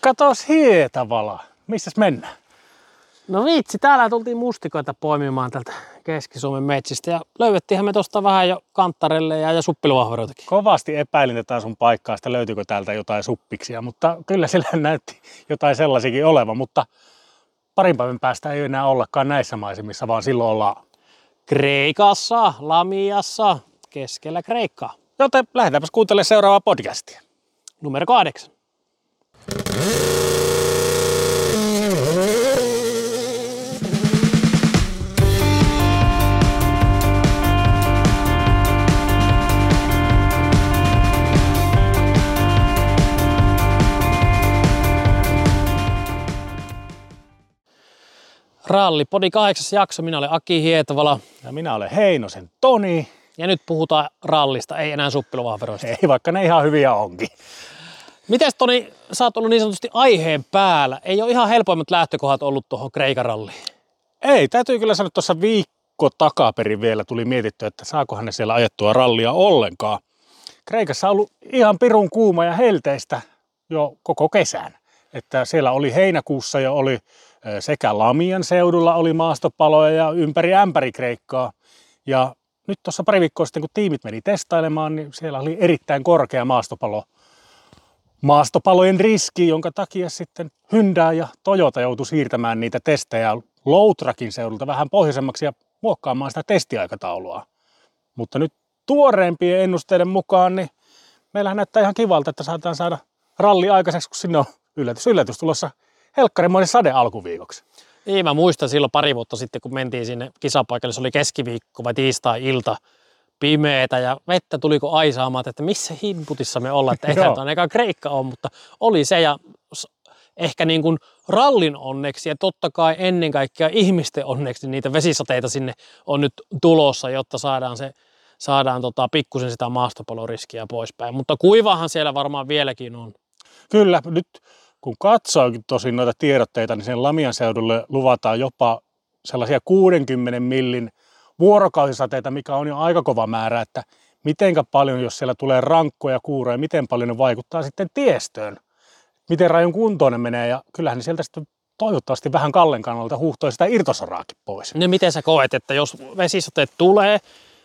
Katos Hietavala. Missäs mennään? No vitsi, täällä tultiin mustikoita poimimaan tältä Keski-Suomen metsistä ja löydettiinhän me tosta vähän jo kanttarelle ja, ja suppiluvahveroitakin. Kovasti epäilin tätä sun paikkaa, että löytyykö täältä jotain suppiksia, mutta kyllä sillä näytti jotain sellaisikin olevan, mutta parin päivän päästä ei enää ollakaan näissä maisemissa, vaan silloin ollaan. Kreikassa, Lamiassa, keskellä Kreikkaa. Joten lähdetäänpäs kuuntelemaan seuraavaa podcastia. Numero kahdeksan. Ralli, podi kahdeksas jakso. Minä olen Aki Hietavala Ja minä olen Heinosen Toni. ja nyt puhutaan rallista, ei enää suppiluvahveroista. Ei, vaikka ne ihan hyviä onkin. Mites Toni, sä oot ollut niin sanotusti aiheen päällä. Ei ole ihan helpoimmat lähtökohdat ollut tuohon Kreikan ralliin. Ei, täytyy kyllä sanoa, että tuossa viikko takaperin vielä tuli mietitty, että saakohan ne siellä ajettua rallia ollenkaan. Kreikassa on ollut ihan pirun kuuma ja helteistä jo koko kesän. Että siellä oli heinäkuussa jo oli sekä Lamian seudulla oli maastopaloja ja ympäri ämpäri Kreikkaa. Ja nyt tuossa pari viikkoa sitten, kun tiimit meni testailemaan, niin siellä oli erittäin korkea maastopalo maastopalojen riski, jonka takia sitten Hyundai ja Toyota joutui siirtämään niitä testejä Loutrakin seudulta vähän pohjoisemmaksi ja muokkaamaan sitä testiaikataulua. Mutta nyt tuoreimpien ennusteiden mukaan, niin meillähän näyttää ihan kivalta, että saadaan saada ralli aikaiseksi, kun sinne on yllätys, yllätys tulossa helkkarimoinen sade alkuviikoksi. Niin, mä muistan silloin pari vuotta sitten, kun mentiin sinne kisapaikalle, se oli keskiviikko vai tiistai-ilta, pimeetä ja vettä tuliko aisaamaan, että missä himputissa me ollaan, että ei tämä Kreikka on, mutta oli se ja ehkä niin kuin rallin onneksi ja totta kai ennen kaikkea ihmisten onneksi niin niitä vesisateita sinne on nyt tulossa, jotta saadaan se saadaan tota, pikkusen sitä maastopaloriskiä poispäin. Mutta kuivahan siellä varmaan vieläkin on. Kyllä, nyt kun katsoinkin tosin noita tiedotteita, niin sen Lamian seudulle luvataan jopa sellaisia 60 millin vuorokausisateita, mikä on jo aika kova määrä, että mitenkä paljon, jos siellä tulee rankkoja kuuroja, miten paljon ne vaikuttaa sitten tiestöön. Miten rajon kuntoon ne menee ja kyllähän ne sieltä sitten toivottavasti vähän Kallen kannalta huuhtoi sitä irtosoraakin pois. No miten sä koet, että jos vesisateet tulee,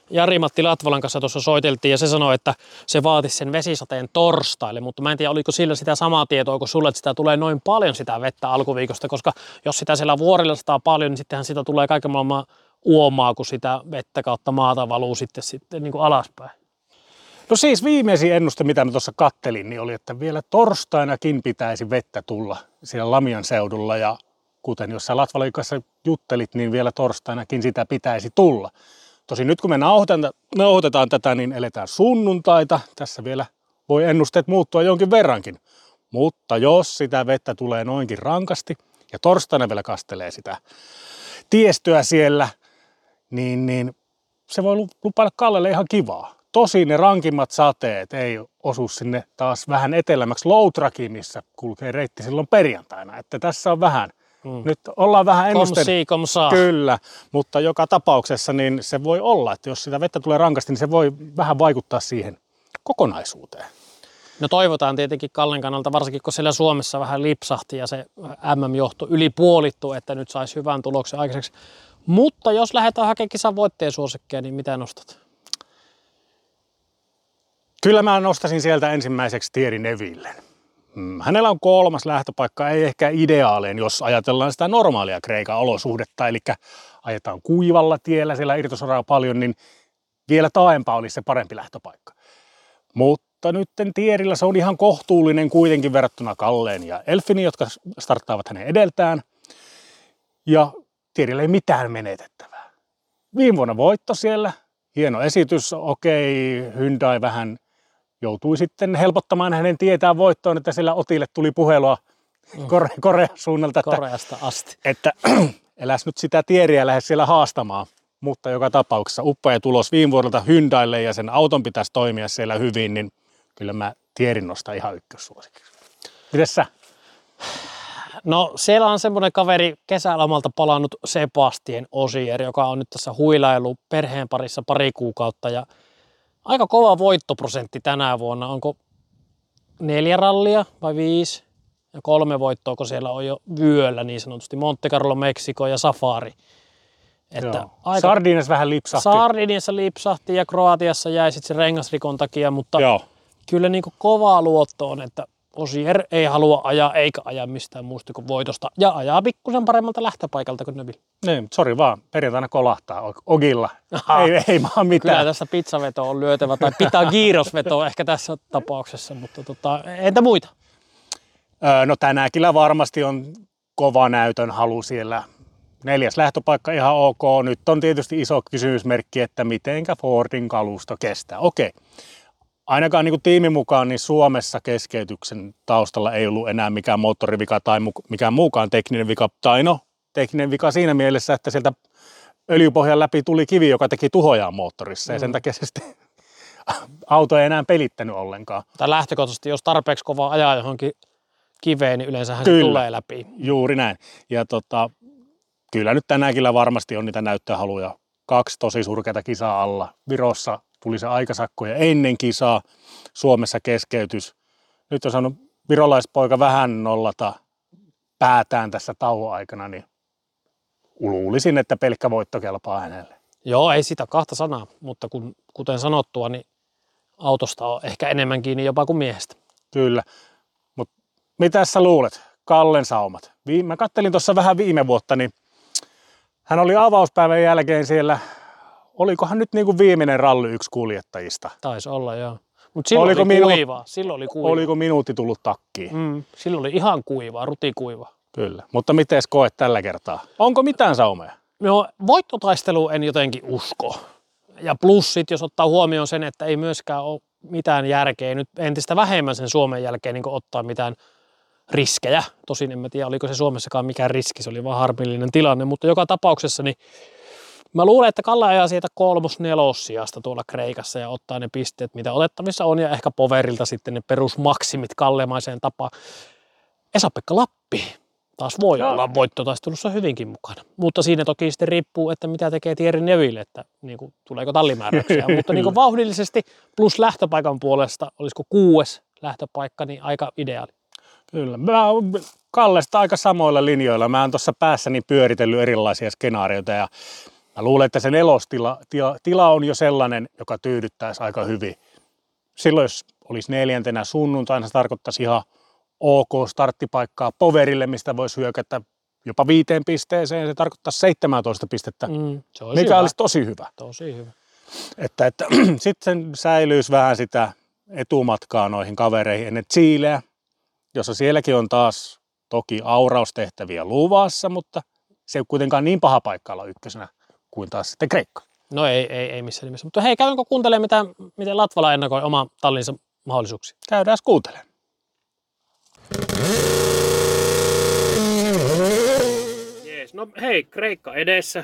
Jari-Matti Latvalan kanssa tuossa soiteltiin ja se sanoi, että se vaatisi sen vesisateen torstaille, mutta mä en tiedä, oliko sillä sitä samaa tietoa kuin sulle, että sitä tulee noin paljon sitä vettä alkuviikosta, koska jos sitä siellä vuorilla sataa paljon, niin sittenhän sitä tulee kaiken maailman uomaa, kun sitä vettä kautta maata valuu sitten, sitten niin kuin alaspäin. No siis viimeisin ennuste, mitä mä tuossa kattelin, niin oli, että vielä torstainakin pitäisi vettä tulla siellä Lamian seudulla. Ja kuten jos sä Latvalin kanssa juttelit, niin vielä torstainakin sitä pitäisi tulla. Tosin nyt kun me nauhoitetaan, nauhoitetaan tätä, niin eletään sunnuntaita. Tässä vielä voi ennusteet muuttua jonkin verrankin. Mutta jos sitä vettä tulee noinkin rankasti ja torstaina vielä kastelee sitä tiestöä siellä, niin, niin se voi lu- lupailla Kallelle ihan kivaa. Tosi ne rankimmat sateet ei osu sinne taas vähän etelämmäksi Loutrakin, missä kulkee reitti silloin perjantaina. Että tässä on vähän, Mm. nyt ollaan vähän si, kom sa. Kyllä, mutta joka tapauksessa niin se voi olla, että jos sitä vettä tulee rankasti, niin se voi vähän vaikuttaa siihen kokonaisuuteen. No toivotaan tietenkin Kallen kannalta, varsinkin kun siellä Suomessa vähän lipsahti ja se MM-johto yli puolittu, että nyt saisi hyvän tuloksen aikaiseksi. Mutta jos lähdetään hakemaan kisan voitteen suosikkeja, niin mitä nostat? Kyllä mä nostaisin sieltä ensimmäiseksi Thierry Nevillen. Mm, Hänellä on kolmas lähtöpaikka, ei ehkä ideaalinen, jos ajatellaan sitä normaalia Kreikan olosuhdetta, eli ajetaan kuivalla tiellä, siellä irtosoraa paljon, niin vielä taaempaa olisi se parempi lähtöpaikka. Mutta nyt Tierillä se on ihan kohtuullinen kuitenkin verrattuna Kalleen ja Elfini, jotka starttaavat hänen edeltään. Ja Tierillä ei mitään menetettävää. Viime vuonna voitto siellä, hieno esitys, okei, Hyundai vähän joutui sitten helpottamaan hänen tietään voittoon, että sillä Otille tuli puhelua Kore- Korean suunnalta, että, Koreasta asti. että eläs nyt sitä tieriä lähde siellä haastamaan. Mutta joka tapauksessa upea tulos viime vuodelta Hyundaille ja sen auton pitäisi toimia siellä hyvin, niin kyllä mä tierin nostaa ihan ykkössuosikiksi. Mites sä? No siellä on semmoinen kaveri kesälomalta palannut Sebastien Osier, joka on nyt tässä huilailu perheen parissa pari kuukautta ja aika kova voittoprosentti tänä vuonna. Onko neljä rallia vai viisi? ja kolme voittoa, kun siellä on jo vyöllä niin sanotusti Monte Carlo, Meksiko ja Safari. Että Joo. aika... Sardiniassa vähän lipsahti. Sardiniassa lipsahti ja Kroatiassa jäi sitten se rengasrikon takia, mutta Joo. kyllä niin kovaa luotto on, että Osier ei halua ajaa eikä ajaa mistään muusta kuin voitosta ja ajaa pikkusen paremmalta lähtöpaikalta kuin Neville. Niin, sori vaan, perjantaina kolahtaa Ogilla. Aha. Ei, ei maa mitään. Kyllä tässä pizzaveto on lyötävä tai pitää giirosveto ehkä tässä tapauksessa, mutta tota, entä muita? Öö, no tänään kyllä varmasti on kova näytön halu siellä. Neljäs lähtöpaikka ihan ok. Nyt on tietysti iso kysymysmerkki, että mitenkä Fordin kalusto kestää. Okei. Okay ainakaan niin kuin tiimin mukaan niin Suomessa keskeytyksen taustalla ei ollut enää mikään moottorivika tai mikään muukaan tekninen vika. Tai no, tekninen vika siinä mielessä, että sieltä öljypohjan läpi tuli kivi, joka teki tuhojaan moottorissa. Mm. Ja sen mm. takia se sitten auto ei enää pelittänyt ollenkaan. Tai lähtökohtaisesti, jos tarpeeksi kova ajaa johonkin kiveen, niin yleensähän kyllä, se tulee läpi. Juuri näin. Ja tota, kyllä nyt tänäänkin varmasti on niitä näyttöhaluja. Kaksi tosi surkeita kisaa alla. Virossa tuli se aikasakkoja ennen kisaa, Suomessa keskeytys. Nyt on saanut virolaispoika vähän nollata päätään tässä tauon aikana, niin luulisin, että pelkkä voitto kelpaa hänelle. Joo, ei sitä kahta sanaa, mutta kun, kuten sanottua, niin autosta on ehkä enemmän kiinni jopa kuin miehestä. Kyllä, mutta mitä sä luulet? Kallen saumat. Mä kattelin tuossa vähän viime vuotta, niin hän oli avauspäivän jälkeen siellä olikohan nyt niin kuin viimeinen ralli yksi kuljettajista? Taisi olla, joo. Mutta silloin oliko oli minu... kuiva. Silloin oli kuiva. Oliko minuutti tullut takkiin? Mm, silloin oli ihan kuiva, rutikuiva. Kyllä. Mutta miten koet tällä kertaa? Onko mitään saumeja? No, voittotaistelu en jotenkin usko. Ja plussit, jos ottaa huomioon sen, että ei myöskään ole mitään järkeä nyt entistä vähemmän sen Suomen jälkeen niin ottaa mitään riskejä. Tosin en mä tiedä, oliko se Suomessakaan mikään riski, se oli vaan harmillinen tilanne, mutta joka tapauksessa niin Mä luulen, että Kalle ajaa siitä kolmos nelossijasta tuolla Kreikassa ja ottaa ne pisteet, mitä otettavissa on, ja ehkä Poverilta sitten ne perusmaksimit kallemaiseen tapaan. Esa-Pekka Lappi taas voi no. olla voittotaistelussa hyvinkin mukana. Mutta siinä toki sitten riippuu, että mitä tekee Thierry Neville, että niin kuin, tuleeko tallimääräyksiä. Mutta niin kuin vauhdillisesti plus lähtöpaikan puolesta, olisiko kuues lähtöpaikka, niin aika ideaali. Kyllä. Mä oon Kallesta aika samoilla linjoilla. Mä oon tuossa päässäni pyöritellyt erilaisia skenaarioita ja Mä luulen, että se nelostila tila, tila on jo sellainen, joka tyydyttäisi aika hyvin. Silloin jos olisi neljäntenä sunnuntaina, se tarkoittaisi ihan ok starttipaikkaa poverille, mistä voisi hyökätä jopa viiteen pisteeseen. Se tarkoittaisi 17 pistettä, mm, se olisi mikä hyvä. olisi tosi hyvä. Tosi hyvä. Että, että sitten säilyisi vähän sitä etumatkaa noihin kavereihin ennen Chileä, jossa sielläkin on taas toki auraustehtäviä luvassa, mutta se ei kuitenkaan niin paha paikka olla ykkösenä kuin taas sitten Kreikka. No ei, ei, ei missään nimessä. Mutta hei, käydäänkö kuuntelemaan, mitä, miten Latvala ennakoi oma tallinsa mahdollisuuksia? Käydään kuuntelemaan. Jees, no hei, Kreikka edessä.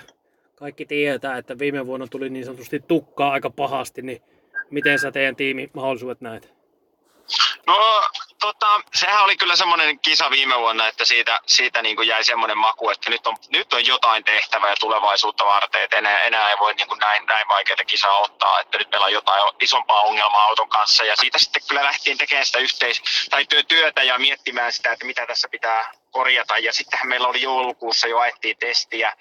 Kaikki tietää, että viime vuonna tuli niin sanotusti tukkaa aika pahasti, niin miten sä teidän tiimi mahdollisuudet näet? No tota, sehän oli kyllä semmoinen kisa viime vuonna, että siitä, siitä niin kuin jäi semmoinen maku, että nyt on, nyt on jotain tehtävää tulevaisuutta varten, että enää, enää ei voi niin kuin näin, näin vaikeita kisaa ottaa, että nyt meillä on jotain isompaa ongelmaa auton kanssa. Ja siitä sitten kyllä lähtiin tekemään sitä yhteis- tai työtä ja miettimään sitä, että mitä tässä pitää korjata. Ja sittenhän meillä oli joulukuussa jo ajettiin testiä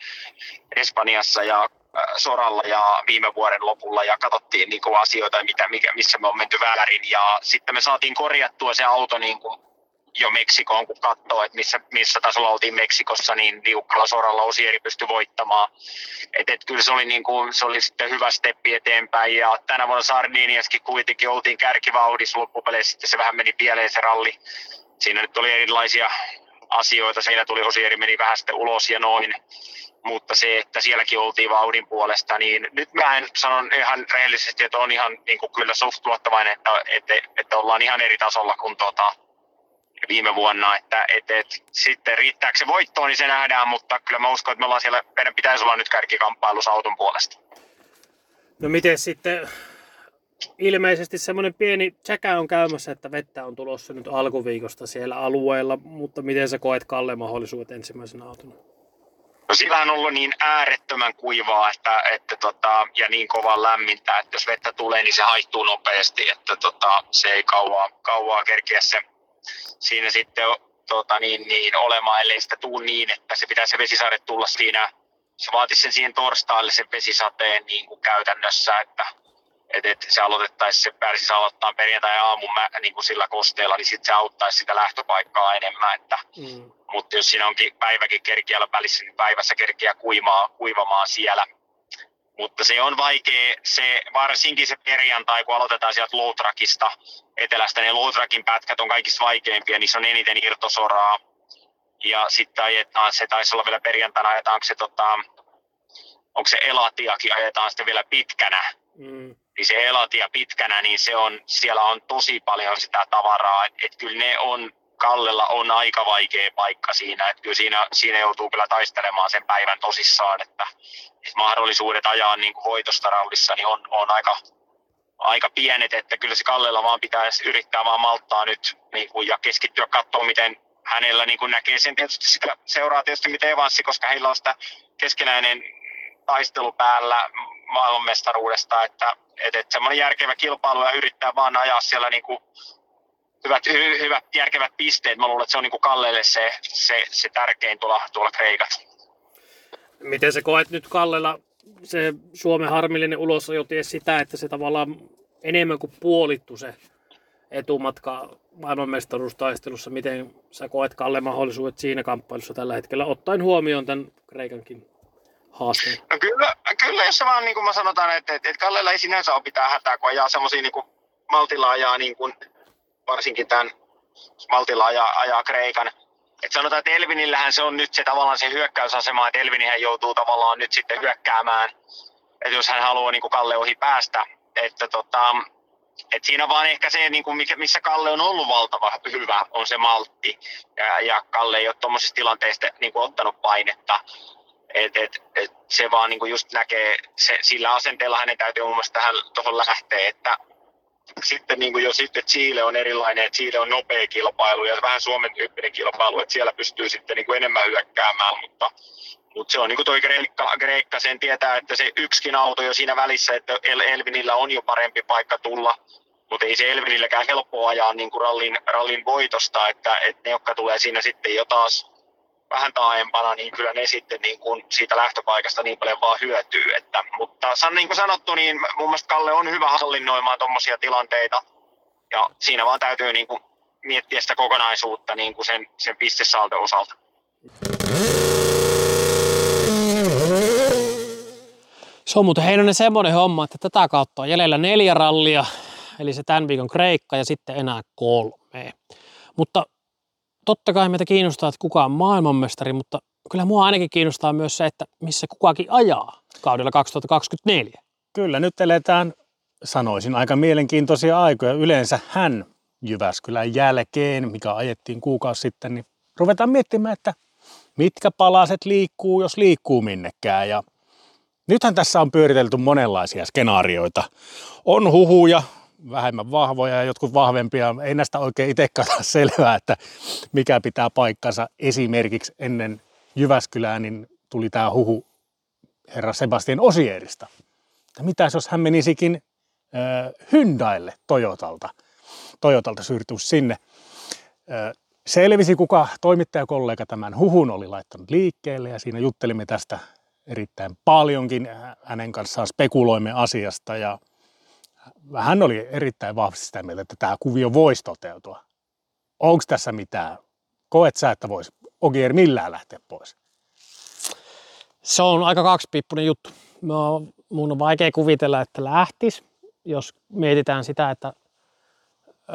Espanjassa ja soralla ja viime vuoden lopulla ja katsottiin niin asioita, mitä, mikä, missä me on menty väärin. Ja sitten me saatiin korjattua se auto niin kuin jo Meksikoon, kun katsoo, että missä, missä tasolla oltiin Meksikossa, niin liukkalla soralla Osieri pystyi voittamaan. Et, et kyllä se oli, niin kuin, se oli sitten hyvä steppi eteenpäin. Ja tänä vuonna Sardiniaskin kuitenkin oltiin kärkivauhdissa loppupeleissä, sitten se vähän meni pieleen se ralli. Siinä nyt oli erilaisia asioita, siinä tuli Osieri meni vähän sitten ulos ja noin mutta se, että sielläkin oltiin vauhdin puolesta, niin nyt mä en sanon ihan rehellisesti, että on ihan niin kuin kyllä suht luottavainen, että, että, että, ollaan ihan eri tasolla kuin tota, viime vuonna, että et, et, sitten riittääkö se voittoon, niin se nähdään, mutta kyllä mä uskon, että me ollaan siellä, meidän pitäisi olla nyt kärkikamppailussa auton puolesta. No miten sitten, ilmeisesti semmoinen pieni tsäkä on käymässä, että vettä on tulossa nyt alkuviikosta siellä alueella, mutta miten sä koet Kalle mahdollisuudet ensimmäisenä autona? No sillä on ollut niin äärettömän kuivaa että, että tota, ja niin kova lämmintä, että jos vettä tulee, niin se haittuu nopeasti, että tota, se ei kauaa, kauaa kerkiä se siinä sitten tota, niin, niin, olemaan, ellei sitä tuu niin, että se pitää se vesisade tulla siinä, se vaatisi sen siihen torstaille sen vesisateen niin kuin käytännössä, että et, et se aloitettaisiin, se pääsisi aloittaa perjantai aamun niin kuin sillä kosteella, niin sitten se auttaisi sitä lähtöpaikkaa enemmän. Että, mm. Mutta jos siinä onkin päiväkin kerkiällä välissä, niin päivässä kerkiä kuimaa, kuivamaan siellä. Mutta se on vaikea, se, varsinkin se perjantai, kun aloitetaan sieltä Loutrakista etelästä, niin Loutrakin pätkät on kaikista vaikeimpia, niissä on eniten irtosoraa. Ja sitten ajetaan, se taisi olla vielä perjantaina, ajetaanko se, tota, onko se elatiakin, ajetaan sitten vielä pitkänä. Mm. Niin se elatia pitkänä, niin se on, siellä on tosi paljon sitä tavaraa, että et kyllä ne on, Kallella on aika vaikea paikka siinä, että kyllä siinä, siinä joutuu kyllä taistelemaan sen päivän tosissaan, että, että mahdollisuudet ajaa niin kuin voitosta rallissa niin on, on aika, aika pienet, että kyllä se Kallella vaan pitäisi yrittää vaan malttaa nyt niin kuin, ja keskittyä katsoa, miten hänellä niin kuin näkee sen. Tietysti sitä seuraa tietysti miten Evanssi, koska heillä on sitä keskenäinen taistelu päällä maailmanmestaruudesta, että, että, että semmoinen järkevä kilpailu ja yrittää vaan ajaa siellä niin kuin hyvät, hy, hyvät järkevät pisteet. Mä luulen, että se on niin kuin Kallelle se, se, se tärkein tuolla, tuolla Kreikassa. Miten se koet nyt Kallella se Suomen harmillinen ulosajotie sitä, että se tavallaan enemmän kuin puolittu se etumatka maailmanmestaruustaistelussa. Miten sä koet Kalle mahdollisuudet siinä kamppailussa tällä hetkellä, ottaen huomioon tämän Kreikankin haasteen? No kyllä, kyllä jos se vaan niin kuin mä sanotaan, että, että, että Kallella ei sinänsä ole pitää hätää, kun ajaa semmoisia niin maltilla ajaa niin kuin, varsinkin tämän maltilla ajaa, ajaa Kreikan. Et sanotaan, että Elvinillähän se on nyt se tavallaan se hyökkäysasema, että Elvinihän joutuu tavallaan nyt sitten hyökkäämään, että jos hän haluaa niin kuin Kalle ohi päästä. Että tota, et siinä vaan ehkä se, niin kuin missä Kalle on ollut valtava hyvä, on se maltti. Ja, ja Kalle ei ole tuommoisista tilanteista niin kuin ottanut painetta. Et, et, et se vaan niin kuin just näkee, se, sillä asenteella hänen täytyy mun mielestä tähän tuohon lähteä, että sitten niin kuin jo sitten Chile on erilainen, että Chile on nopea kilpailu ja vähän Suomen tyyppinen kilpailu, että siellä pystyy sitten niin kuin enemmän hyökkäämään, mutta, mutta se on niin kuin toi Kreikka, Kreikka, sen tietää, että se yksikin auto jo siinä välissä, että El, Elvinillä on jo parempi paikka tulla, mutta ei se Elvinilläkään helppoa ajaa niin kuin rallin, rallin voitosta, että, että ne, jotka tulee siinä sitten jo taas vähän taaempana, niin kyllä ne sitten niin kuin siitä lähtöpaikasta niin paljon vaan hyötyy. Että, mutta niin kuin sanottu, niin mun mielestä Kalle on hyvä hallinnoimaan tuommoisia tilanteita. Ja siinä vaan täytyy niin kuin miettiä sitä kokonaisuutta niin kuin sen, sen pistesalto osalta. Se on muuten Heinonen semmoinen homma, että tätä kautta on jäljellä neljä rallia, eli se tämän viikon Kreikka ja sitten enää kolme. Mutta totta kai meitä kiinnostaa, että kuka on maailmanmestari, mutta kyllä mua ainakin kiinnostaa myös se, että missä kukakin ajaa kaudella 2024. Kyllä, nyt eletään, sanoisin, aika mielenkiintoisia aikoja. Yleensä hän Jyväskylän jälkeen, mikä ajettiin kuukausi sitten, niin ruvetaan miettimään, että mitkä palaset liikkuu, jos liikkuu minnekään. Ja nythän tässä on pyöritelty monenlaisia skenaarioita. On huhuja, vähemmän vahvoja ja jotkut vahvempia. Ei näistä oikein itsekään selvää, että mikä pitää paikkansa. Esimerkiksi ennen Jyväskylää niin tuli tämä huhu herra Sebastian Osierista. Että mitäs jos hän menisikin äh, Hyundaille Toyotalta, Toyotalta siirtyisi sinne. Äh, selvisi, kuka toimittajakollega tämän huhun oli laittanut liikkeelle ja siinä juttelimme tästä erittäin paljonkin. Hänen kanssaan spekuloimme asiasta ja hän oli erittäin vahvasti sitä mieltä, että tämä kuvio voisi toteutua. Onko tässä mitään? Koet sä, että voisi Ogier millään lähteä pois? Se on aika kaksipiippunen juttu. Mä, mun on vaikea kuvitella, että lähtis, jos mietitään sitä, että öö,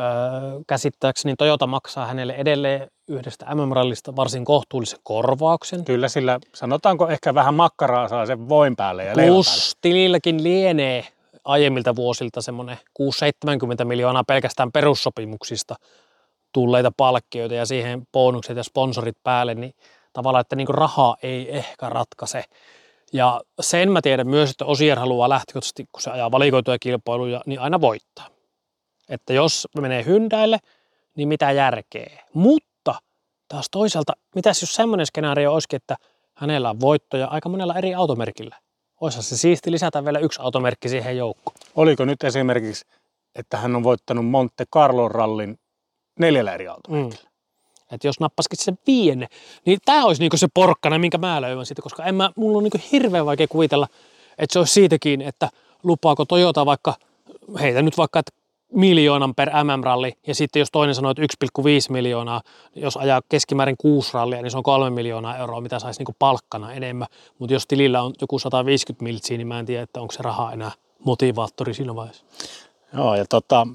käsittääkseni Toyota maksaa hänelle edelleen yhdestä MM-rallista varsin kohtuullisen korvauksen. Kyllä, sillä sanotaanko ehkä vähän makkaraa saa sen voin päälle ja Plus tililläkin lienee aiemmilta vuosilta semmoinen 6-70 miljoonaa pelkästään perussopimuksista tulleita palkkioita ja siihen bonukset ja sponsorit päälle, niin tavallaan, että niin rahaa ei ehkä ratkaise. Ja sen mä tiedän myös, että Osier haluaa lähtökohtaisesti, kun se ajaa valikoituja kilpailuja, niin aina voittaa. Että jos menee hyndäille, niin mitä järkeä. Mutta taas toisaalta, mitäs jos semmoinen skenaario olisikin, että hänellä on voittoja aika monella eri automerkillä. Olisi se siisti lisätä vielä yksi automerkki siihen joukkoon. Oliko nyt esimerkiksi, että hän on voittanut Monte Carlo rallin neljällä eri automerkillä? Mm. Että jos nappaskisit sen viienne, niin tämä olisi niinku se porkkana, minkä mä löydän siitä, koska en mä, mulla on niinku hirveän vaikea kuvitella, että se olisi siitäkin, että lupaako Toyota vaikka, heitä nyt vaikka, että miljoonan per MM-ralli, ja sitten jos toinen sanoo, että 1,5 miljoonaa, jos ajaa keskimäärin kuusi rallia, niin se on kolme miljoonaa euroa, mitä saisi niinku palkkana enemmän. Mutta jos tilillä on joku 150 miltsiä, niin mä en tiedä, että onko se raha enää motivaattori siinä vaiheessa. Joo, ja tota,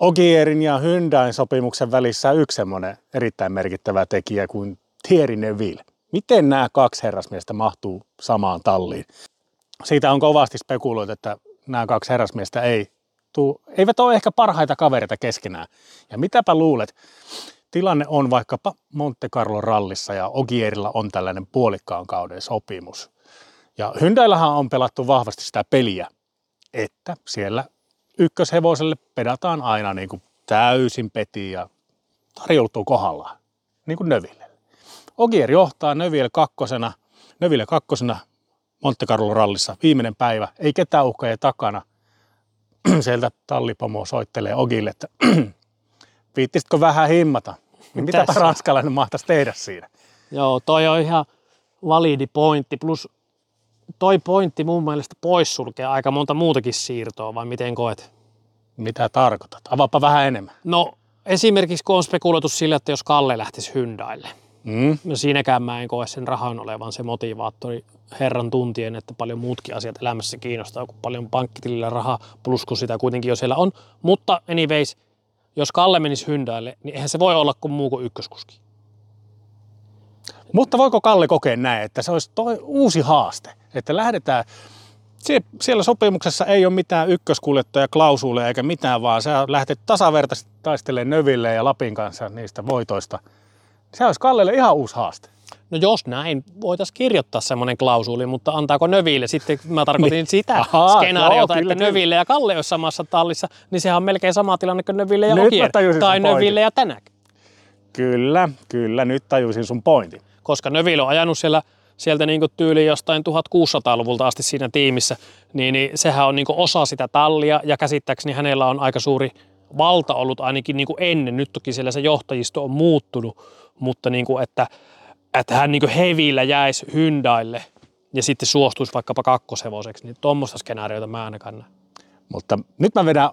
Ogierin ja Hyundain sopimuksen välissä on yksi semmoinen erittäin merkittävä tekijä kuin Thierry Neuville. Miten nämä kaksi herrasmiestä mahtuu samaan talliin? Siitä on kovasti spekuloitu, että nämä kaksi herrasmiestä ei tuu, eivät ole ehkä parhaita kavereita keskenään. Ja mitäpä luulet, tilanne on vaikkapa Monte Carlo rallissa ja Ogierilla on tällainen puolikkaan kauden sopimus. Ja Hyundaillahan on pelattu vahvasti sitä peliä, että siellä ykköshevoselle pedataan aina niin kuin täysin peti ja tarjoutuu kohdallaan, niin kuin Növille. Ogier johtaa Növille kakkosena, Növille kakkosena Monte Carlo rallissa viimeinen päivä, ei ketään uhkaa takana. Sieltä tallipomo soittelee Ogille, että viittisitkö vähän himmata? Niin mitä ranskalainen mahtaisi tehdä siinä? Joo, toi on ihan validi pointti, plus toi pointti mun mielestä poissulkee aika monta muutakin siirtoa, vai miten koet? Mitä tarkoitat? Avaapa vähän enemmän. No esimerkiksi kun on spekuloitu sillä, että jos Kalle lähtisi Hyundaille, Mm. no siinäkään mä en koe sen rahan olevan se motivaattori herran tuntien, että paljon muutkin asiat elämässä kiinnostaa kuin paljon pankkitilillä rahaa, plus kun sitä kuitenkin jo siellä on. Mutta anyways, jos Kalle menisi Hyundaille, niin eihän se voi olla kuin muu kuin ykköskuski. Mutta voiko Kalle kokea näin, että se olisi toi uusi haaste, että lähdetään, Sie- siellä sopimuksessa ei ole mitään ykköskuljettaja klausuuleja eikä mitään, vaan sä lähdet tasavertaisesti taistelemaan Növille ja Lapin kanssa niistä voitoista. Se olisi Kallelle ihan uusi haaste. No jos näin, voitaisiin kirjoittaa semmoinen klausuli, mutta antaako Növille sitten, mä tarkoitin Niin. sitä Ahaa, skenaariota, joo, kyllä, että kyllä. Növille ja Kalle olisi samassa tallissa, niin sehän on melkein sama tilanne kuin Növille ja tajusin tai. Növille ja Tänäk. Kyllä, kyllä, nyt tajusin sun pointin. Koska Növille on ajanut siellä, sieltä niin tyyliin jostain 1600-luvulta asti siinä tiimissä, niin, niin sehän on niin osa sitä tallia, ja käsittääkseni hänellä on aika suuri valta ollut ainakin niin ennen. Nyt toki siellä se johtajisto on muuttunut, mutta niin kuin, että, että hän niin hevillä jäisi Hyundaille ja sitten suostuisi vaikkapa kakkoshevoseksi, niin tuommoista skenaariota mä ainakaan näe. Mutta nyt mä vedän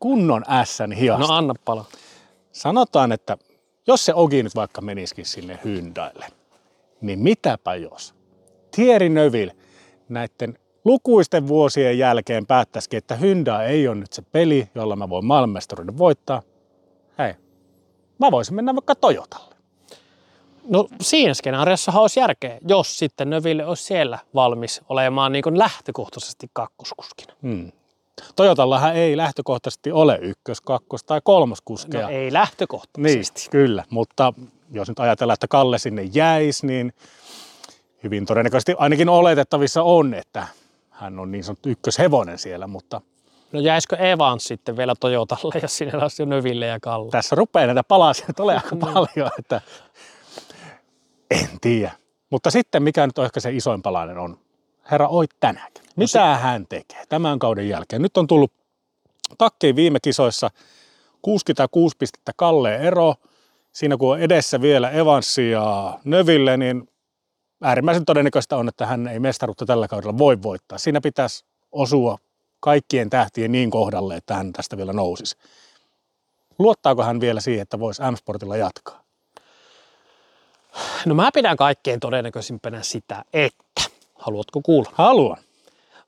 kunnon ässän hiasta. No anna pala. Sanotaan, että jos se Ogi nyt vaikka menisikin sinne Hyundaille, niin mitäpä jos Thierry Neuville näiden lukuisten vuosien jälkeen päättäisikin, että Hyundai ei ole nyt se peli, jolla mä voin maailmanmestaruuden voittaa. Hei, mä voisin mennä vaikka Toyotalle. No siinä skenaariossa olisi järkeä, jos sitten Növille olisi siellä valmis olemaan niin kuin lähtökohtaisesti kakkoskuskina. Hmm. Toyotallahan ei lähtökohtaisesti ole ykkös-, kakkos- tai kolmoskuskeja. No ei lähtökohtaisesti. Niin, kyllä, mutta jos nyt ajatellaan, että Kalle sinne jäisi, niin hyvin todennäköisesti ainakin oletettavissa on, että hän on niin sanottu ykköshevonen siellä, mutta No jäisikö Evans sitten vielä Toyotalle, jos siinä olisi jo Növille ja Kalle? tässä rupeaa näitä palasia tulee aika paljon, että en tiedä. Mutta sitten mikä nyt on ehkä se isoin palanen on, herra Oit tänään. Mitä hän tekee tämän kauden jälkeen? Nyt on tullut takkiin viime kisoissa 66 pistettä Kalleen ero. Siinä kun on edessä vielä Evanssi ja Növille, niin äärimmäisen todennäköistä on, että hän ei mestaruutta tällä kaudella voi voittaa. Siinä pitäisi osua kaikkien tähtien niin kohdalle, että hän tästä vielä nousisi. Luottaako hän vielä siihen, että voisi M-Sportilla jatkaa? No mä pidän kaikkein todennäköisimpänä sitä, että, haluatko kuulla? Haluan.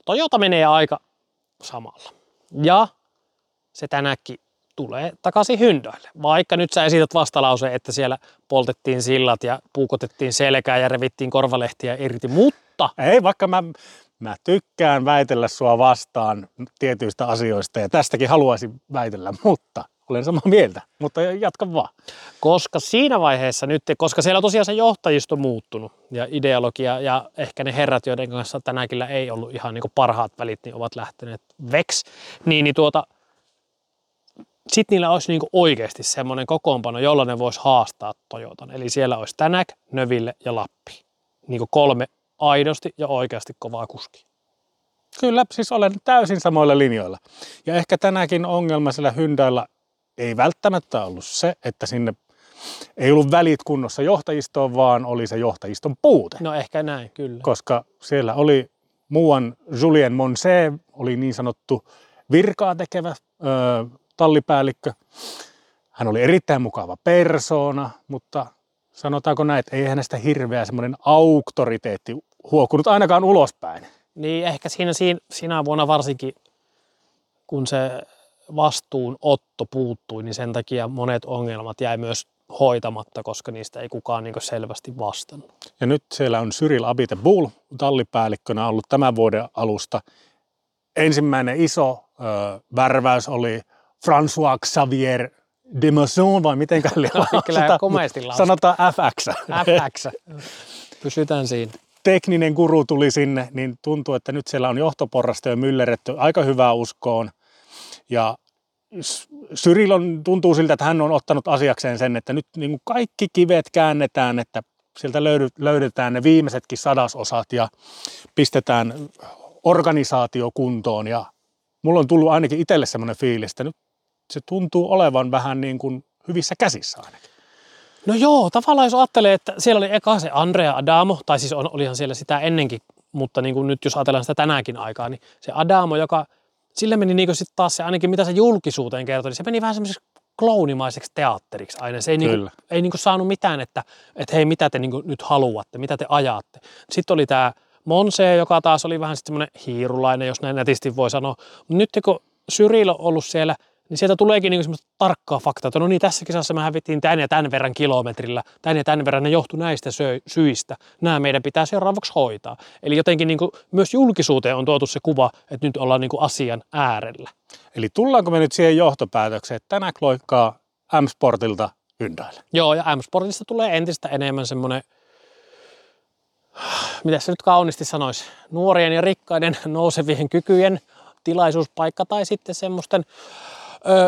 Toyota menee aika samalla. Ja se tänäkin tulee takaisin Hyundaille. Vaikka nyt sä esität vastalauseen, että siellä poltettiin sillat ja puukotettiin selkää ja revittiin korvalehtiä irti, mutta Ei, vaikka mä, mä tykkään väitellä sua vastaan tietyistä asioista ja tästäkin haluaisin väitellä, mutta olen samaa mieltä. Mutta jatka vaan. koska siinä vaiheessa nyt, koska siellä tosiaan se johtajisto muuttunut ja ideologia ja ehkä ne herrat, joiden kanssa tänäkin ei ollut ihan niin parhaat välit, niin ovat lähteneet veks, niin, niin tuota, sitten niillä olisi niin oikeasti semmoinen kokoonpano, jolla ne voisi haastaa Toyotan. Eli siellä olisi Tänäk, Növille ja Lappi. Niin kolme aidosti ja oikeasti kovaa kuskia. Kyllä, siis olen täysin samoilla linjoilla. Ja ehkä tänäkin ongelma sillä Hyundailla ei välttämättä ollut se, että sinne ei ollut välit kunnossa johtajistoon, vaan oli se johtajiston puute. No ehkä näin, kyllä. Koska siellä oli muuan Julien Monse, oli niin sanottu virkaa tekevä ö, tallipäällikkö. Hän oli erittäin mukava persoona, mutta sanotaanko näin, että ei hänestä hirveä semmoinen auktoriteetti huokunut ainakaan ulospäin. Niin ehkä siinä, siinä, siinä vuonna varsinkin, kun se vastuun otto puuttui, niin sen takia monet ongelmat jäi myös hoitamatta, koska niistä ei kukaan niin selvästi vastannut. Ja nyt siellä on Cyril Abite Bull tallipäällikkönä ollut tämän vuoden alusta. Ensimmäinen iso ö, värväys oli François Xavier de Maison, vai miten Kyllä komeasti Sanotaan FX. FX. Pysytään siinä. Tekninen guru tuli sinne, niin tuntuu, että nyt siellä on johtoporrasta jo myllerretty aika hyvää uskoon. Ja Cyril on, tuntuu siltä, että hän on ottanut asiakseen sen, että nyt niin kuin kaikki kivet käännetään, että sieltä löydetään ne viimeisetkin sadasosat ja pistetään organisaatio kuntoon. Ja mulla on tullut ainakin itselle semmoinen fiilis, että nyt se tuntuu olevan vähän niin kuin hyvissä käsissä ainakin. No joo, tavallaan jos ajattelee, että siellä oli eka se Andrea Adamo, tai siis on, olihan siellä sitä ennenkin, mutta niin kuin nyt jos ajatellaan sitä tänäkin aikaa, niin se Adamo, joka sille meni niin sitten taas se, ainakin mitä se julkisuuteen kertoi, niin se meni vähän semmoiseksi klounimaiseksi teatteriksi aina. Se ei, niinku, ei niinku saanut mitään, että, että hei, mitä te niinku nyt haluatte, mitä te ajatte. Sitten oli tämä Monse, joka taas oli vähän semmoinen hiirulainen, jos näin nätisti voi sanoa. Nyt kun Cyril on ollut siellä – niin sieltä tuleekin niin semmoista tarkkaa faktaa, että no niin, tässä kisassa me hävittiin tän ja tämän verran kilometrillä, tän ja tämän verran, ne johtuu näistä syistä. Nämä meidän pitää seuraavaksi hoitaa. Eli jotenkin niin kuin myös julkisuuteen on tuotu se kuva, että nyt ollaan niin kuin asian äärellä. Eli tullaanko me nyt siihen johtopäätökseen, että tänä loikkaa M-Sportilta yndäillä? Joo, ja M-Sportista tulee entistä enemmän semmoinen, mitä se nyt kauniisti sanoisi, nuorien ja rikkaiden nousevien kykyjen tilaisuuspaikka tai sitten semmoisten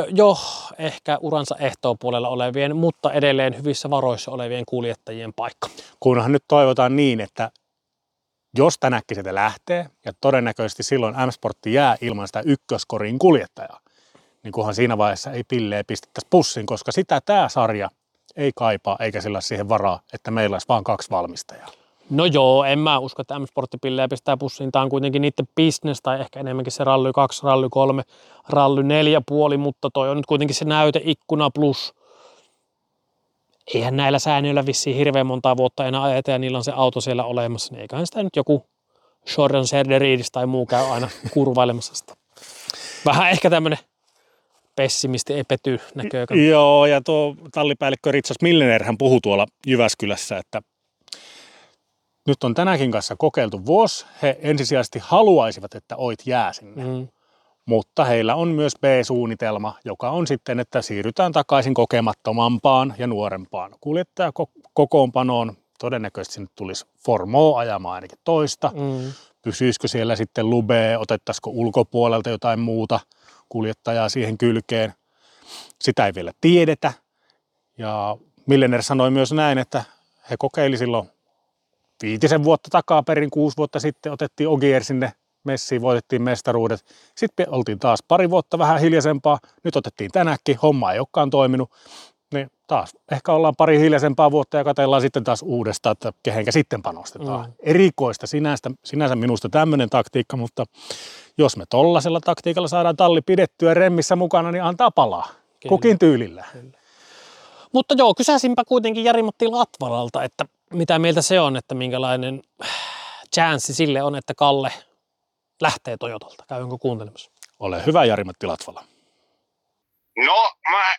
jo ehkä uransa ehtoopuolella olevien, mutta edelleen hyvissä varoissa olevien kuljettajien paikka. Kunhan nyt toivotaan niin, että jos tänäkin sieltä lähtee, ja todennäköisesti silloin M-Sportti jää ilman sitä ykköskorin kuljettajaa, niin kunhan siinä vaiheessa ei pilleä pistettäisi pussin, koska sitä tämä sarja ei kaipaa, eikä sillä siihen varaa, että meillä olisi vain kaksi valmistajaa. No joo, en mä usko, että M-sporttipillejä pistää pussiin. Tämä on kuitenkin niiden business tai ehkä enemmänkin se rally 2, rally 3, rally 4 puoli, mutta toi on nyt kuitenkin se näyteikkuna plus. Eihän näillä säännöillä vissiin hirveän montaa vuotta enää ajeta ja niillä on se auto siellä olemassa, niin eiköhän sitä nyt joku Jordan Serderidis tai muu käy aina kurvailemassa sitä. Vähän ehkä tämmöinen pessimisti ei pety näköjään. Joo, ja tuo tallipäällikkö Ritsas Millener hän puhui tuolla Jyväskylässä, että nyt on tänäkin kanssa kokeiltu vuosi. He ensisijaisesti haluaisivat, että oit jää sinne. Mm. Mutta heillä on myös B-suunnitelma, joka on sitten, että siirrytään takaisin kokemattomampaan ja nuorempaan kokoonpanoon. Todennäköisesti sinne tulisi Formo ajamaan ainakin toista. Mm. Pysyisikö siellä sitten Lube, otettaisiko ulkopuolelta jotain muuta kuljettajaa siihen kylkeen. Sitä ei vielä tiedetä. Ja Millener sanoi myös näin, että he kokeili silloin viitisen vuotta takaa perin, kuusi vuotta sitten otettiin Ogier sinne messiin, voitettiin mestaruudet. Sitten oltiin taas pari vuotta vähän hiljaisempaa, nyt otettiin tänäkin, homma ei olekaan toiminut. Niin taas ehkä ollaan pari hiljaisempaa vuotta ja katsellaan sitten taas uudestaan, että kehenkä sitten panostetaan. Mm. Erikoista sinänsä, sinänsä minusta tämmöinen taktiikka, mutta jos me tollasella taktiikalla saadaan talli pidettyä remmissä mukana, niin antaa palaa. Kyllä. Kukin tyylillä. Kyllä. Mutta joo, kysäisinpä kuitenkin Jari-Matti Latvalalta, että mitä mieltä se on, että minkälainen chanssi sille on, että Kalle lähtee Toyotalta? Käynkö kuuntelemassa? Ole hyvä Jari-Matti Latvala. No, mä,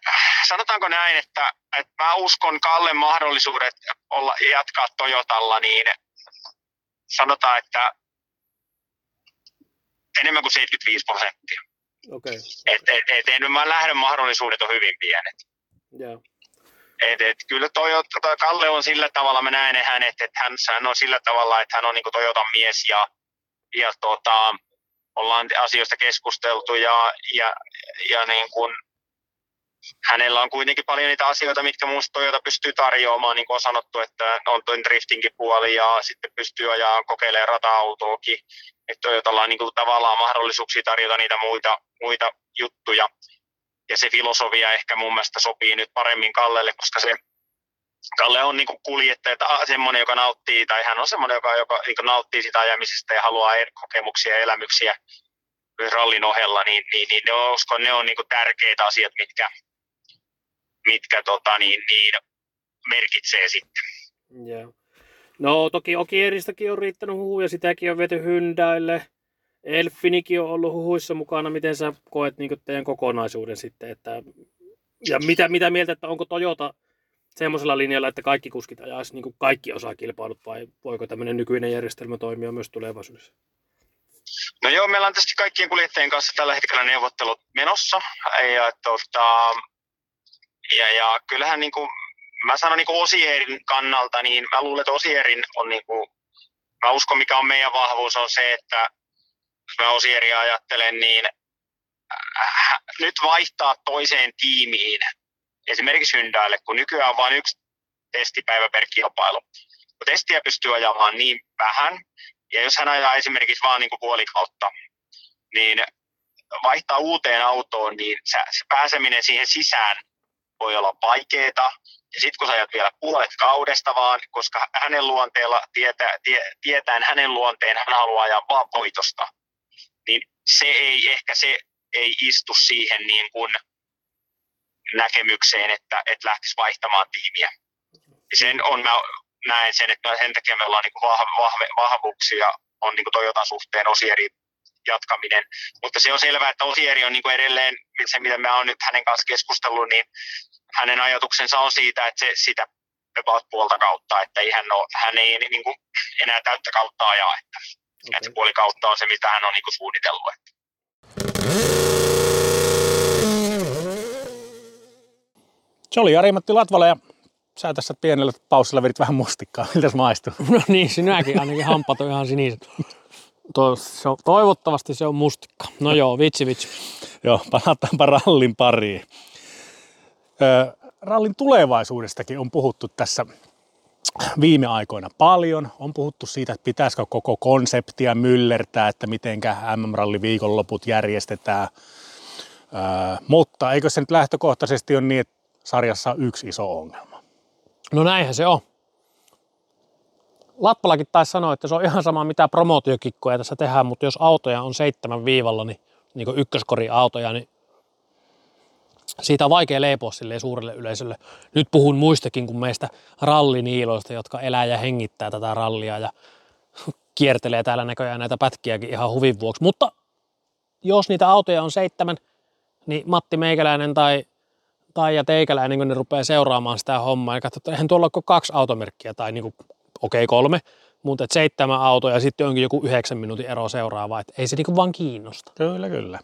sanotaanko näin, että, että mä uskon Kallen mahdollisuudet olla, jatkaa Toyotalla, niin sanotaan, että enemmän kuin 75 prosenttia. Okay. Et, et, et, et, mä lähdön mahdollisuudet on hyvin pienet. Yeah. Et, et, kyllä Toyota, toi Kalle on sillä tavalla, mä näen hänet, että hän, hän on sillä tavalla, että hän on niin Toyotan mies ja, ja tota, ollaan asioista keskusteltu ja, ja, ja niin kuin, hänellä on kuitenkin paljon niitä asioita, mitkä minusta Toyota pystyy tarjoamaan, niin kuin on sanottu, että on tuon driftingin puoli ja sitten pystyy ajaa kokeilemaan rata-autoakin. Että Toyotalla on niin kuin tavallaan mahdollisuuksia tarjota niitä muita, muita juttuja ja se filosofia ehkä mun mielestä sopii nyt paremmin Kallelle, koska se Kalle on niin kuljettaja, semmoinen, joka nauttii, tai hän on semmoinen, joka, joka niin nauttii sitä ajamisesta ja haluaa er-, kokemuksia ja elämyksiä myös rallin ohella, niin, niin, niin ne on, uskon, ne on niin tärkeitä asiat, mitkä, mitkä tota, niin, niin, merkitsee sitten. Yeah. No toki Okieristäkin on riittänyt huhuja, sitäkin on viety Hyundaille. Elfinikin on ollut huhuissa mukana. Miten sä koet niin teidän kokonaisuuden sitten? Että, ja mitä, mitä mieltä, että onko Toyota semmoisella linjalla, että kaikki kuskit ajaisi niin kaikki osaa kilpailut vai voiko tämmöinen nykyinen järjestelmä toimia myös tulevaisuudessa? No joo, meillä on tietysti kaikkien kuljettajien kanssa tällä hetkellä neuvottelut menossa. Ja, tota, ja, ja kyllähän niin kuin, mä sanon niin kuin Osierin kannalta, niin mä luulen, että Osierin on niin kuin, mä uskon mikä on meidän vahvuus on se, että jos mä Osieria ajattelen, niin äh, nyt vaihtaa toiseen tiimiin, esimerkiksi Hyundaille, kun nykyään on vain yksi testipäivä per kilpailu. Kun testiä pystyy ajamaan niin vähän, ja jos hän ajaa esimerkiksi vain niin puolikautta, niin vaihtaa uuteen autoon, niin se pääseminen siihen sisään voi olla vaikeaa. Ja sitten kun sä ajat vielä puolet kaudesta vaan, koska hänen luonteella, tietää, tie, tietäen hänen luonteen, hän haluaa ajaa vaan voitosta, niin se ei ehkä se ei istu siihen niin kuin näkemykseen, että, että lähtisi vaihtamaan tiimiä. Sen on, mä näen sen, että sen takia me ollaan niin vahve, vahve, vahvuuksia on niin Toyotan suhteen Osieri jatkaminen. Mutta se on selvää, että Osieri on niin edelleen, se mitä mä oon nyt hänen kanssa keskustellut, niin hänen ajatuksensa on siitä, että se sitä about puolta kautta, että ei hän, ole, hän ei niin kuin enää täyttä kautta ajaa, että, okay. se puoli kautta on se, mitä hän on niin kuin suunnitellut. Että. Se oli Jari-Matti Latvala ja sä tässä pienellä paussilla vedit vähän mustikkaa. Miltä se maistuu? No niin, sinäkin ainakin hampaat on ihan siniset. Toivottavasti se on mustikka. No joo, vitsi vitsi. joo, palataanpa rallin pariin. rallin tulevaisuudestakin on puhuttu tässä viime aikoina paljon. On puhuttu siitä, että pitäisikö koko konseptia myllertää, että mitenkä MM-ralli viikonloput järjestetään. mutta eikö se nyt lähtökohtaisesti ole niin, että sarjassa on yksi iso ongelma? No näinhän se on. Lappalakin taisi sanoa, että se on ihan sama mitä promootiokikkoja tässä tehdään, mutta jos autoja on seitsemän viivalla, niin, niin ykköskori autoja, niin siitä on vaikea leipoa suurelle yleisölle. Nyt puhun muistakin kuin meistä ralliniiloista, jotka elää ja hengittää tätä rallia ja kiertelee täällä näköjään näitä pätkiäkin ihan huvin vuoksi. Mutta jos niitä autoja on seitsemän, niin Matti Meikäläinen tai tai ja teikäläinen, kun ne rupeaa seuraamaan sitä hommaa, ja katsoo, että eihän tuolla ole kaksi automerkkiä, tai niin okei okay, kolme, mutta et seitsemän autoa ja sitten onkin joku yhdeksän minuutin ero seuraava, että ei se niin vaan kiinnosta. Kyllä, kyllä.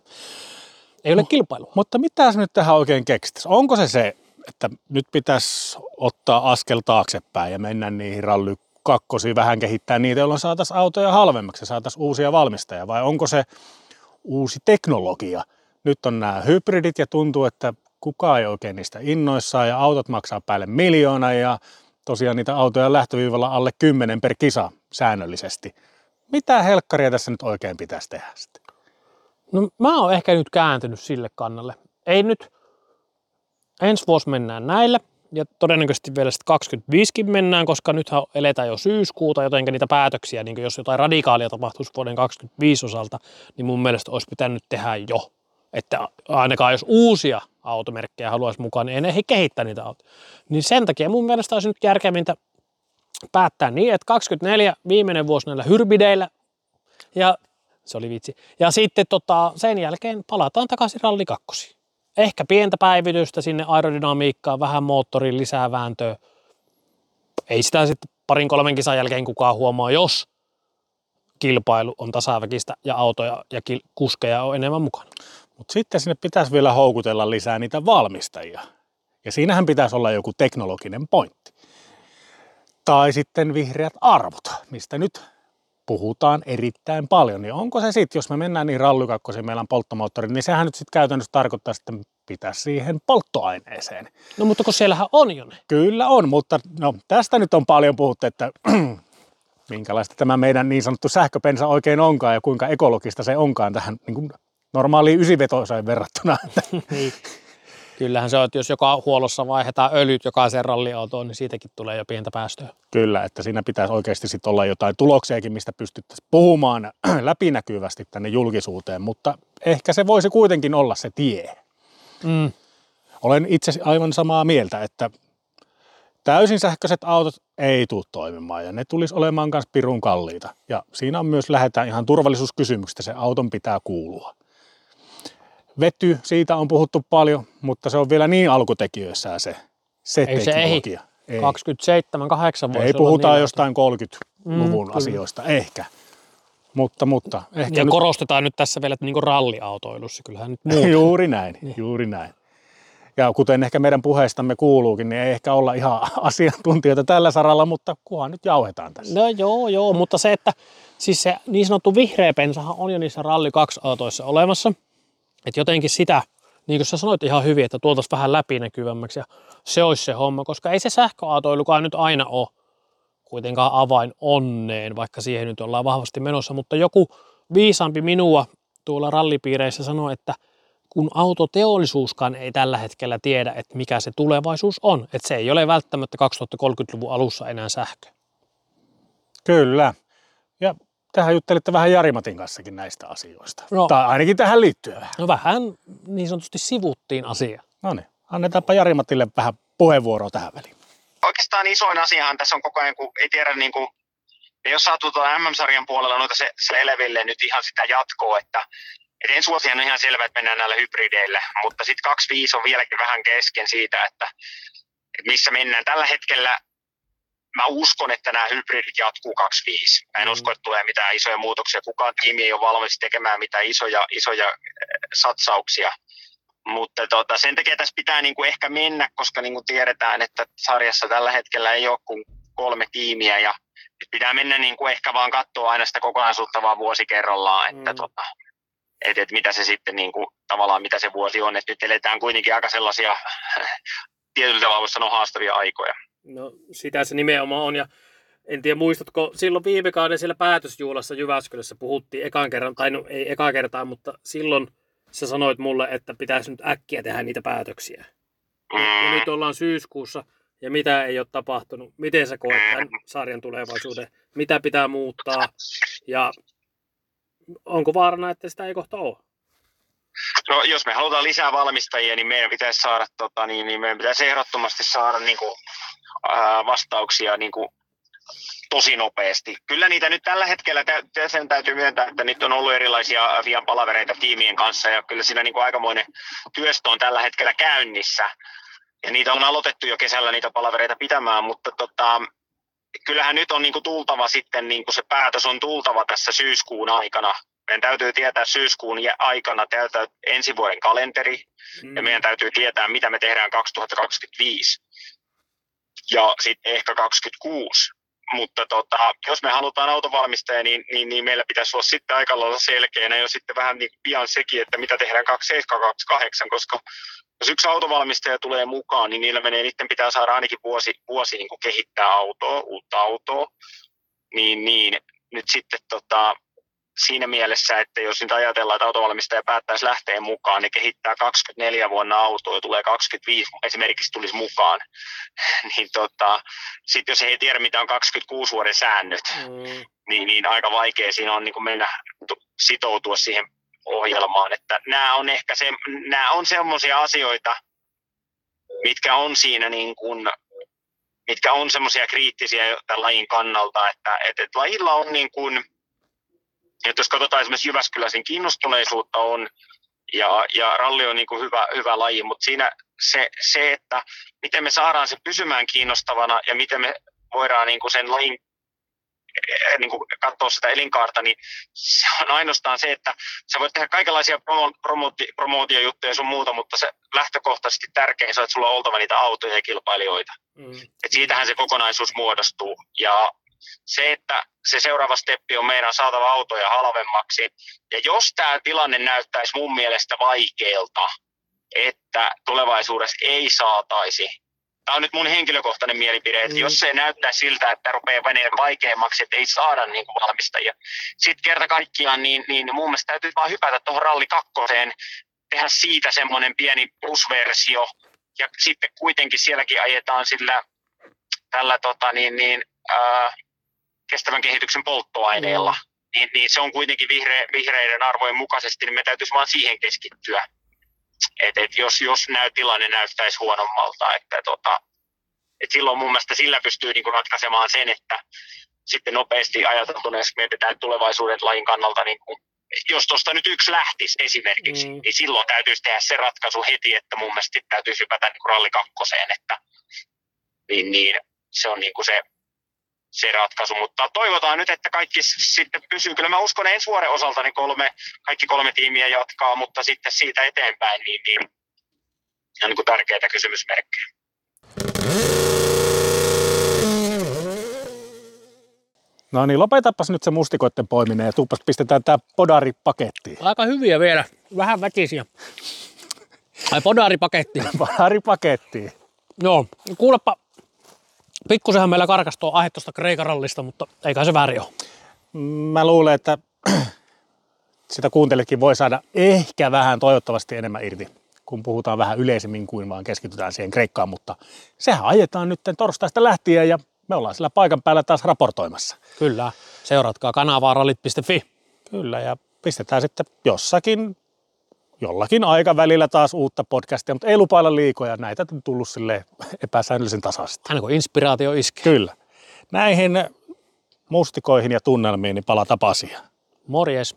Ei ole kilpailua. Mutta mitä se nyt tähän oikein keksittäisi? Onko se se, että nyt pitäisi ottaa askel taaksepäin ja mennä niihin rally kakkosiin, vähän kehittää niitä, jolloin saataisiin autoja halvemmaksi ja saataisiin uusia valmistajia, vai onko se uusi teknologia? Nyt on nämä hybridit ja tuntuu, että kukaan ei oikein niistä innoissaan ja autot maksaa päälle miljoona ja tosiaan niitä autoja lähtöviivalla alle 10 per kisa säännöllisesti. Mitä helkkaria tässä nyt oikein pitäisi tehdä sitten? No mä oon ehkä nyt kääntynyt sille kannalle. Ei nyt, ensi vuosi mennään näille ja todennäköisesti vielä sitten 25 mennään, koska nythän eletään jo syyskuuta, joten niitä päätöksiä, niin jos jotain radikaalia tapahtuisi vuoden 25 osalta, niin mun mielestä olisi pitänyt tehdä jo. Että ainakaan jos uusia automerkkejä haluaisi mukaan, niin ei he kehittää niitä autoja. Niin sen takia mun mielestä olisi nyt järkevintä päättää niin, että 24 viimeinen vuosi näillä hyrbideillä ja se oli vitsi. Ja sitten tota, sen jälkeen palataan takaisin ralli kakkosi. Ehkä pientä päivitystä sinne aerodynamiikkaan, vähän moottorin lisää vääntöä. Ei sitä sitten parin kolmen kisan jälkeen kukaan huomaa, jos kilpailu on tasaväkistä ja autoja ja kuskeja on enemmän mukana. Mutta sitten sinne pitäisi vielä houkutella lisää niitä valmistajia. Ja siinähän pitäisi olla joku teknologinen pointti. Tai sitten vihreät arvot, mistä nyt puhutaan erittäin paljon. Niin onko se sitten, jos me mennään niin rallykakkosiin, meillä on polttomoottori, niin sehän nyt sitten käytännössä tarkoittaa, että pitää siihen polttoaineeseen. No mutta kun siellähän on jo ne. Kyllä on, mutta no, tästä nyt on paljon puhuttu, että minkälaista tämä meidän niin sanottu sähköpensa oikein onkaan ja kuinka ekologista se onkaan tähän niin kuin normaaliin ysivetoiseen verrattuna. niin. Kyllähän se on, että jos joka huollossa vaihdetaan öljyt jokaiseen ralliautoon, niin siitäkin tulee jo pientä päästöä. Kyllä, että siinä pitäisi oikeasti sit olla jotain tuloksiakin, mistä pystyttäisiin puhumaan läpinäkyvästi tänne julkisuuteen, mutta ehkä se voisi kuitenkin olla se tie. Mm. Olen itse aivan samaa mieltä, että täysin sähköiset autot ei tule toimimaan ja ne tulisi olemaan myös pirun kalliita. Ja siinä on myös lähdetään ihan turvallisuuskysymyksistä, se auton pitää kuulua. Vety, siitä on puhuttu paljon, mutta se on vielä niin alkutekijöissään se, se Ei se teknologia. Ei. 27, 8 voisi Ei olla puhutaan niin, jostain 30-luvun Mm, asioista, ehkä. Mutta, mutta ehkä Ja nyt, korostetaan nyt tässä vielä, että niin ralliautoilussa, kyllähän nyt muu. juuri näin, juuri näin. Ja kuten ehkä meidän puheistamme kuuluukin, niin ei ehkä olla ihan asiantuntijoita tällä saralla, mutta kunhan nyt jauhetaan tässä. No joo, joo, mutta se, että siis se niin sanottu vihreä pensahan on jo niissä Ralli 2-autoissa olemassa. Että jotenkin sitä, niin kuin sä sanoit ihan hyvin, että tuotaisiin vähän läpinäkyvämmäksi ja se olisi se homma, koska ei se sähköautoilukaan nyt aina ole kuitenkaan avain onneen, vaikka siihen nyt ollaan vahvasti menossa, mutta joku viisaampi minua tuolla rallipiireissä sanoi, että kun autoteollisuuskaan ei tällä hetkellä tiedä, että mikä se tulevaisuus on, että se ei ole välttämättä 2030-luvun alussa enää sähkö. Kyllä. Ja tähän juttelitte vähän Jarimatin kanssakin näistä asioista. No. Tai ainakin tähän liittyen vähän. No vähän niin sanotusti sivuttiin asia. No niin, annetaanpa Jarimatille vähän puheenvuoroa tähän väliin. Oikeastaan isoin asiahan tässä on koko ajan, kun ei tiedä niin kuin, ja jos saatu tuota MM-sarjan puolella noita se, Eleville nyt ihan sitä jatkoa, että et ensi vuosihan on ihan selvä, että mennään näillä hybrideillä, mutta sitten 25 on vieläkin vähän kesken siitä, että, että missä mennään. Tällä hetkellä mä uskon, että nämä hybridit jatkuu 25. Mä en Mm. usko, että tulee mitään isoja muutoksia. Kukaan tiimi ei ole valmis tekemään mitään isoja, isoja eh, satsauksia. Mutta tota, sen takia tässä pitää niinku ehkä mennä, koska niinku tiedetään, että sarjassa tällä hetkellä ei ole kuin kolme tiimiä ja pitää mennä niinku ehkä vaan katsoa aina sitä kokonaisuutta vaan vuosi kerrallaan, että Mm. tota, et, et mitä se sitten niinku, tavallaan mitä se vuosi on. Et nyt eletään kuitenkin aika sellaisia tietyllä tavalla sanoa haastavia aikoja. No sitä se nimenomaan on ja en tiedä muistatko, silloin viime kauden siellä päätösjuhlassa Jyväskylässä puhuttiin ekan kerran, tai no ei ekaa kertaa, mutta silloin sä sanoit mulle, että pitäisi nyt äkkiä tehdä niitä päätöksiä. Ja nyt ollaan syyskuussa ja mitä ei ole tapahtunut. Miten sä koet tämän sarjan tulevaisuuden? Mitä pitää muuttaa? Ja onko vaarana, että sitä ei kohta ole? No, jos me halutaan lisää valmistajia, niin meidän pitäisi saada, tota, niin, niin meidän pitäisi ehdottomasti saada niin kuin, ää, vastauksia niin kuin, tosi nopeasti. Kyllä niitä nyt tällä hetkellä, tä- sen täytyy myöntää, että nyt on ollut erilaisia Fian palavereita tiimien kanssa ja kyllä siinä niin kuin aikamoinen työstö on tällä hetkellä käynnissä. Ja niitä on aloitettu jo kesällä niitä palavereita pitämään, mutta tota, kyllähän nyt on niin kuin tultava sitten, niin kuin se päätös on tultava tässä syyskuun aikana. Meidän täytyy tietää syyskuun aikana täytä ensi vuoden kalenteri Mm. ja meidän täytyy tietää, mitä me tehdään 2025 ja sitten ehkä 2026. Mutta tota, jos me halutaan autovalmistaja, niin, niin, niin meillä pitäisi olla sitten aika lailla selkeänä jo sitten vähän niin pian sekin, että mitä tehdään 2728, koska jos yksi autovalmistaja tulee mukaan, niin niillä menee, niiden pitää saada ainakin vuosi, vuosi niin kehittää autoa, uutta autoa. Niin, niin nyt sitten tota, siinä mielessä, että jos nyt ajatellaan, että autovalmistaja päättäisi lähteä mukaan, niin kehittää 24 vuonna autoa ja tulee 25 esimerkiksi tulisi mukaan, niin tota, sitten jos ei tiedä, mitä on 26 vuoden säännöt, Mm. niin, niin aika vaikea siinä on niin kuin mennä tu- sitoutua siihen ohjelmaan. Että nämä on ehkä se, nämä on semmoisia asioita, mitkä on siinä niin kuin, mitkä on semmoisia kriittisiä tämän lajin kannalta, että, että, että lajilla on niin kuin, että jos katsotaan esimerkiksi Jyväskyläisen kiinnostuneisuutta on, ja, ja ralli on niin kuin hyvä, hyvä laji, mutta siinä se, se, että miten me saadaan se pysymään kiinnostavana ja miten me voidaan niin kuin sen lajin eh, niin kuin katsoa sitä elinkaarta, niin se on ainoastaan se, että sä voit tehdä kaikenlaisia promo, promooti, promoutiojuttuja sun muuta, mutta se lähtökohtaisesti tärkein se on, että sulla on oltava niitä autoja ja kilpailijoita. Mm. Et siitähän se kokonaisuus muodostuu. Ja se, että se seuraava steppi on meidän saatava autoja halvemmaksi. Ja jos tämä tilanne näyttäisi mun mielestä vaikealta, että tulevaisuudessa ei saataisi, tämä on nyt mun henkilökohtainen mielipide, että Mm. jos se näyttää siltä, että rupeaa menemään vaikeammaksi, että ei saada niin kuin valmistajia, sitten kerta kaikkiaan, niin, niin mun mielestä täytyy vaan hypätä tuohon ralli kakkoseen, tehdä siitä semmoinen pieni plusversio. Ja sitten kuitenkin sielläkin ajetaan sillä tällä tota, niin, niin, ää, kestävän kehityksen polttoaineella. Mm. Niin, niin, se on kuitenkin vihre, vihreiden arvojen mukaisesti, niin me täytyisi vaan siihen keskittyä. Et, et jos, jos näy, tilanne näyttäisi huonommalta, että tota, et silloin mun mielestä sillä pystyy niin kuin ratkaisemaan sen, että sitten nopeasti ajateltuna, jos mietitään tulevaisuuden lajin kannalta, niin kuin, jos tuosta nyt yksi lähtisi esimerkiksi, mm. niin silloin täytyisi tehdä se ratkaisu heti, että mun mielestä täytyisi hypätä niin kuin ralli kakkoseen, että niin, niin, se on niin kuin se, se ratkaisu, mutta toivotaan nyt, että kaikki sitten pysyy. Kyllä mä uskon ensi vuoden osalta niin kolme, kaikki kolme tiimiä jatkaa, mutta sitten siitä eteenpäin niin, niin on niin kuin tärkeitä kysymysmerkkejä. No niin, lopetapas nyt se mustikoiden poiminen ja tuupas pistetään tää podari pakettiin. Aika hyviä vielä, vähän väkisiä. Ai podari pakettiin. Podari pakettiin. Joo, kuulepa, pikkusenhan meillä karkas tuo aihe tuosta Kreikarallista, mutta eikä se väärin ole. Mä luulen, että sitä kuuntelikin voi saada ehkä vähän toivottavasti enemmän irti, kun puhutaan vähän yleisemmin kuin vaan keskitytään siihen Kreikkaan, mutta sehän ajetaan nyt torstaista lähtien ja me ollaan sillä paikan päällä taas raportoimassa. Kyllä, seuratkaa kanavaa rallit.fi. Kyllä, ja pistetään sitten jossakin, jollakin aikavälillä taas uutta podcastia, mutta ei lupailla liikoja, näitä on tullut sille epäsäännöllisen tasaisesti. Aina kun inspiraatio iskee. Kyllä. Näihin mustikoihin ja tunnelmiin niin palata asiaan. Morjes.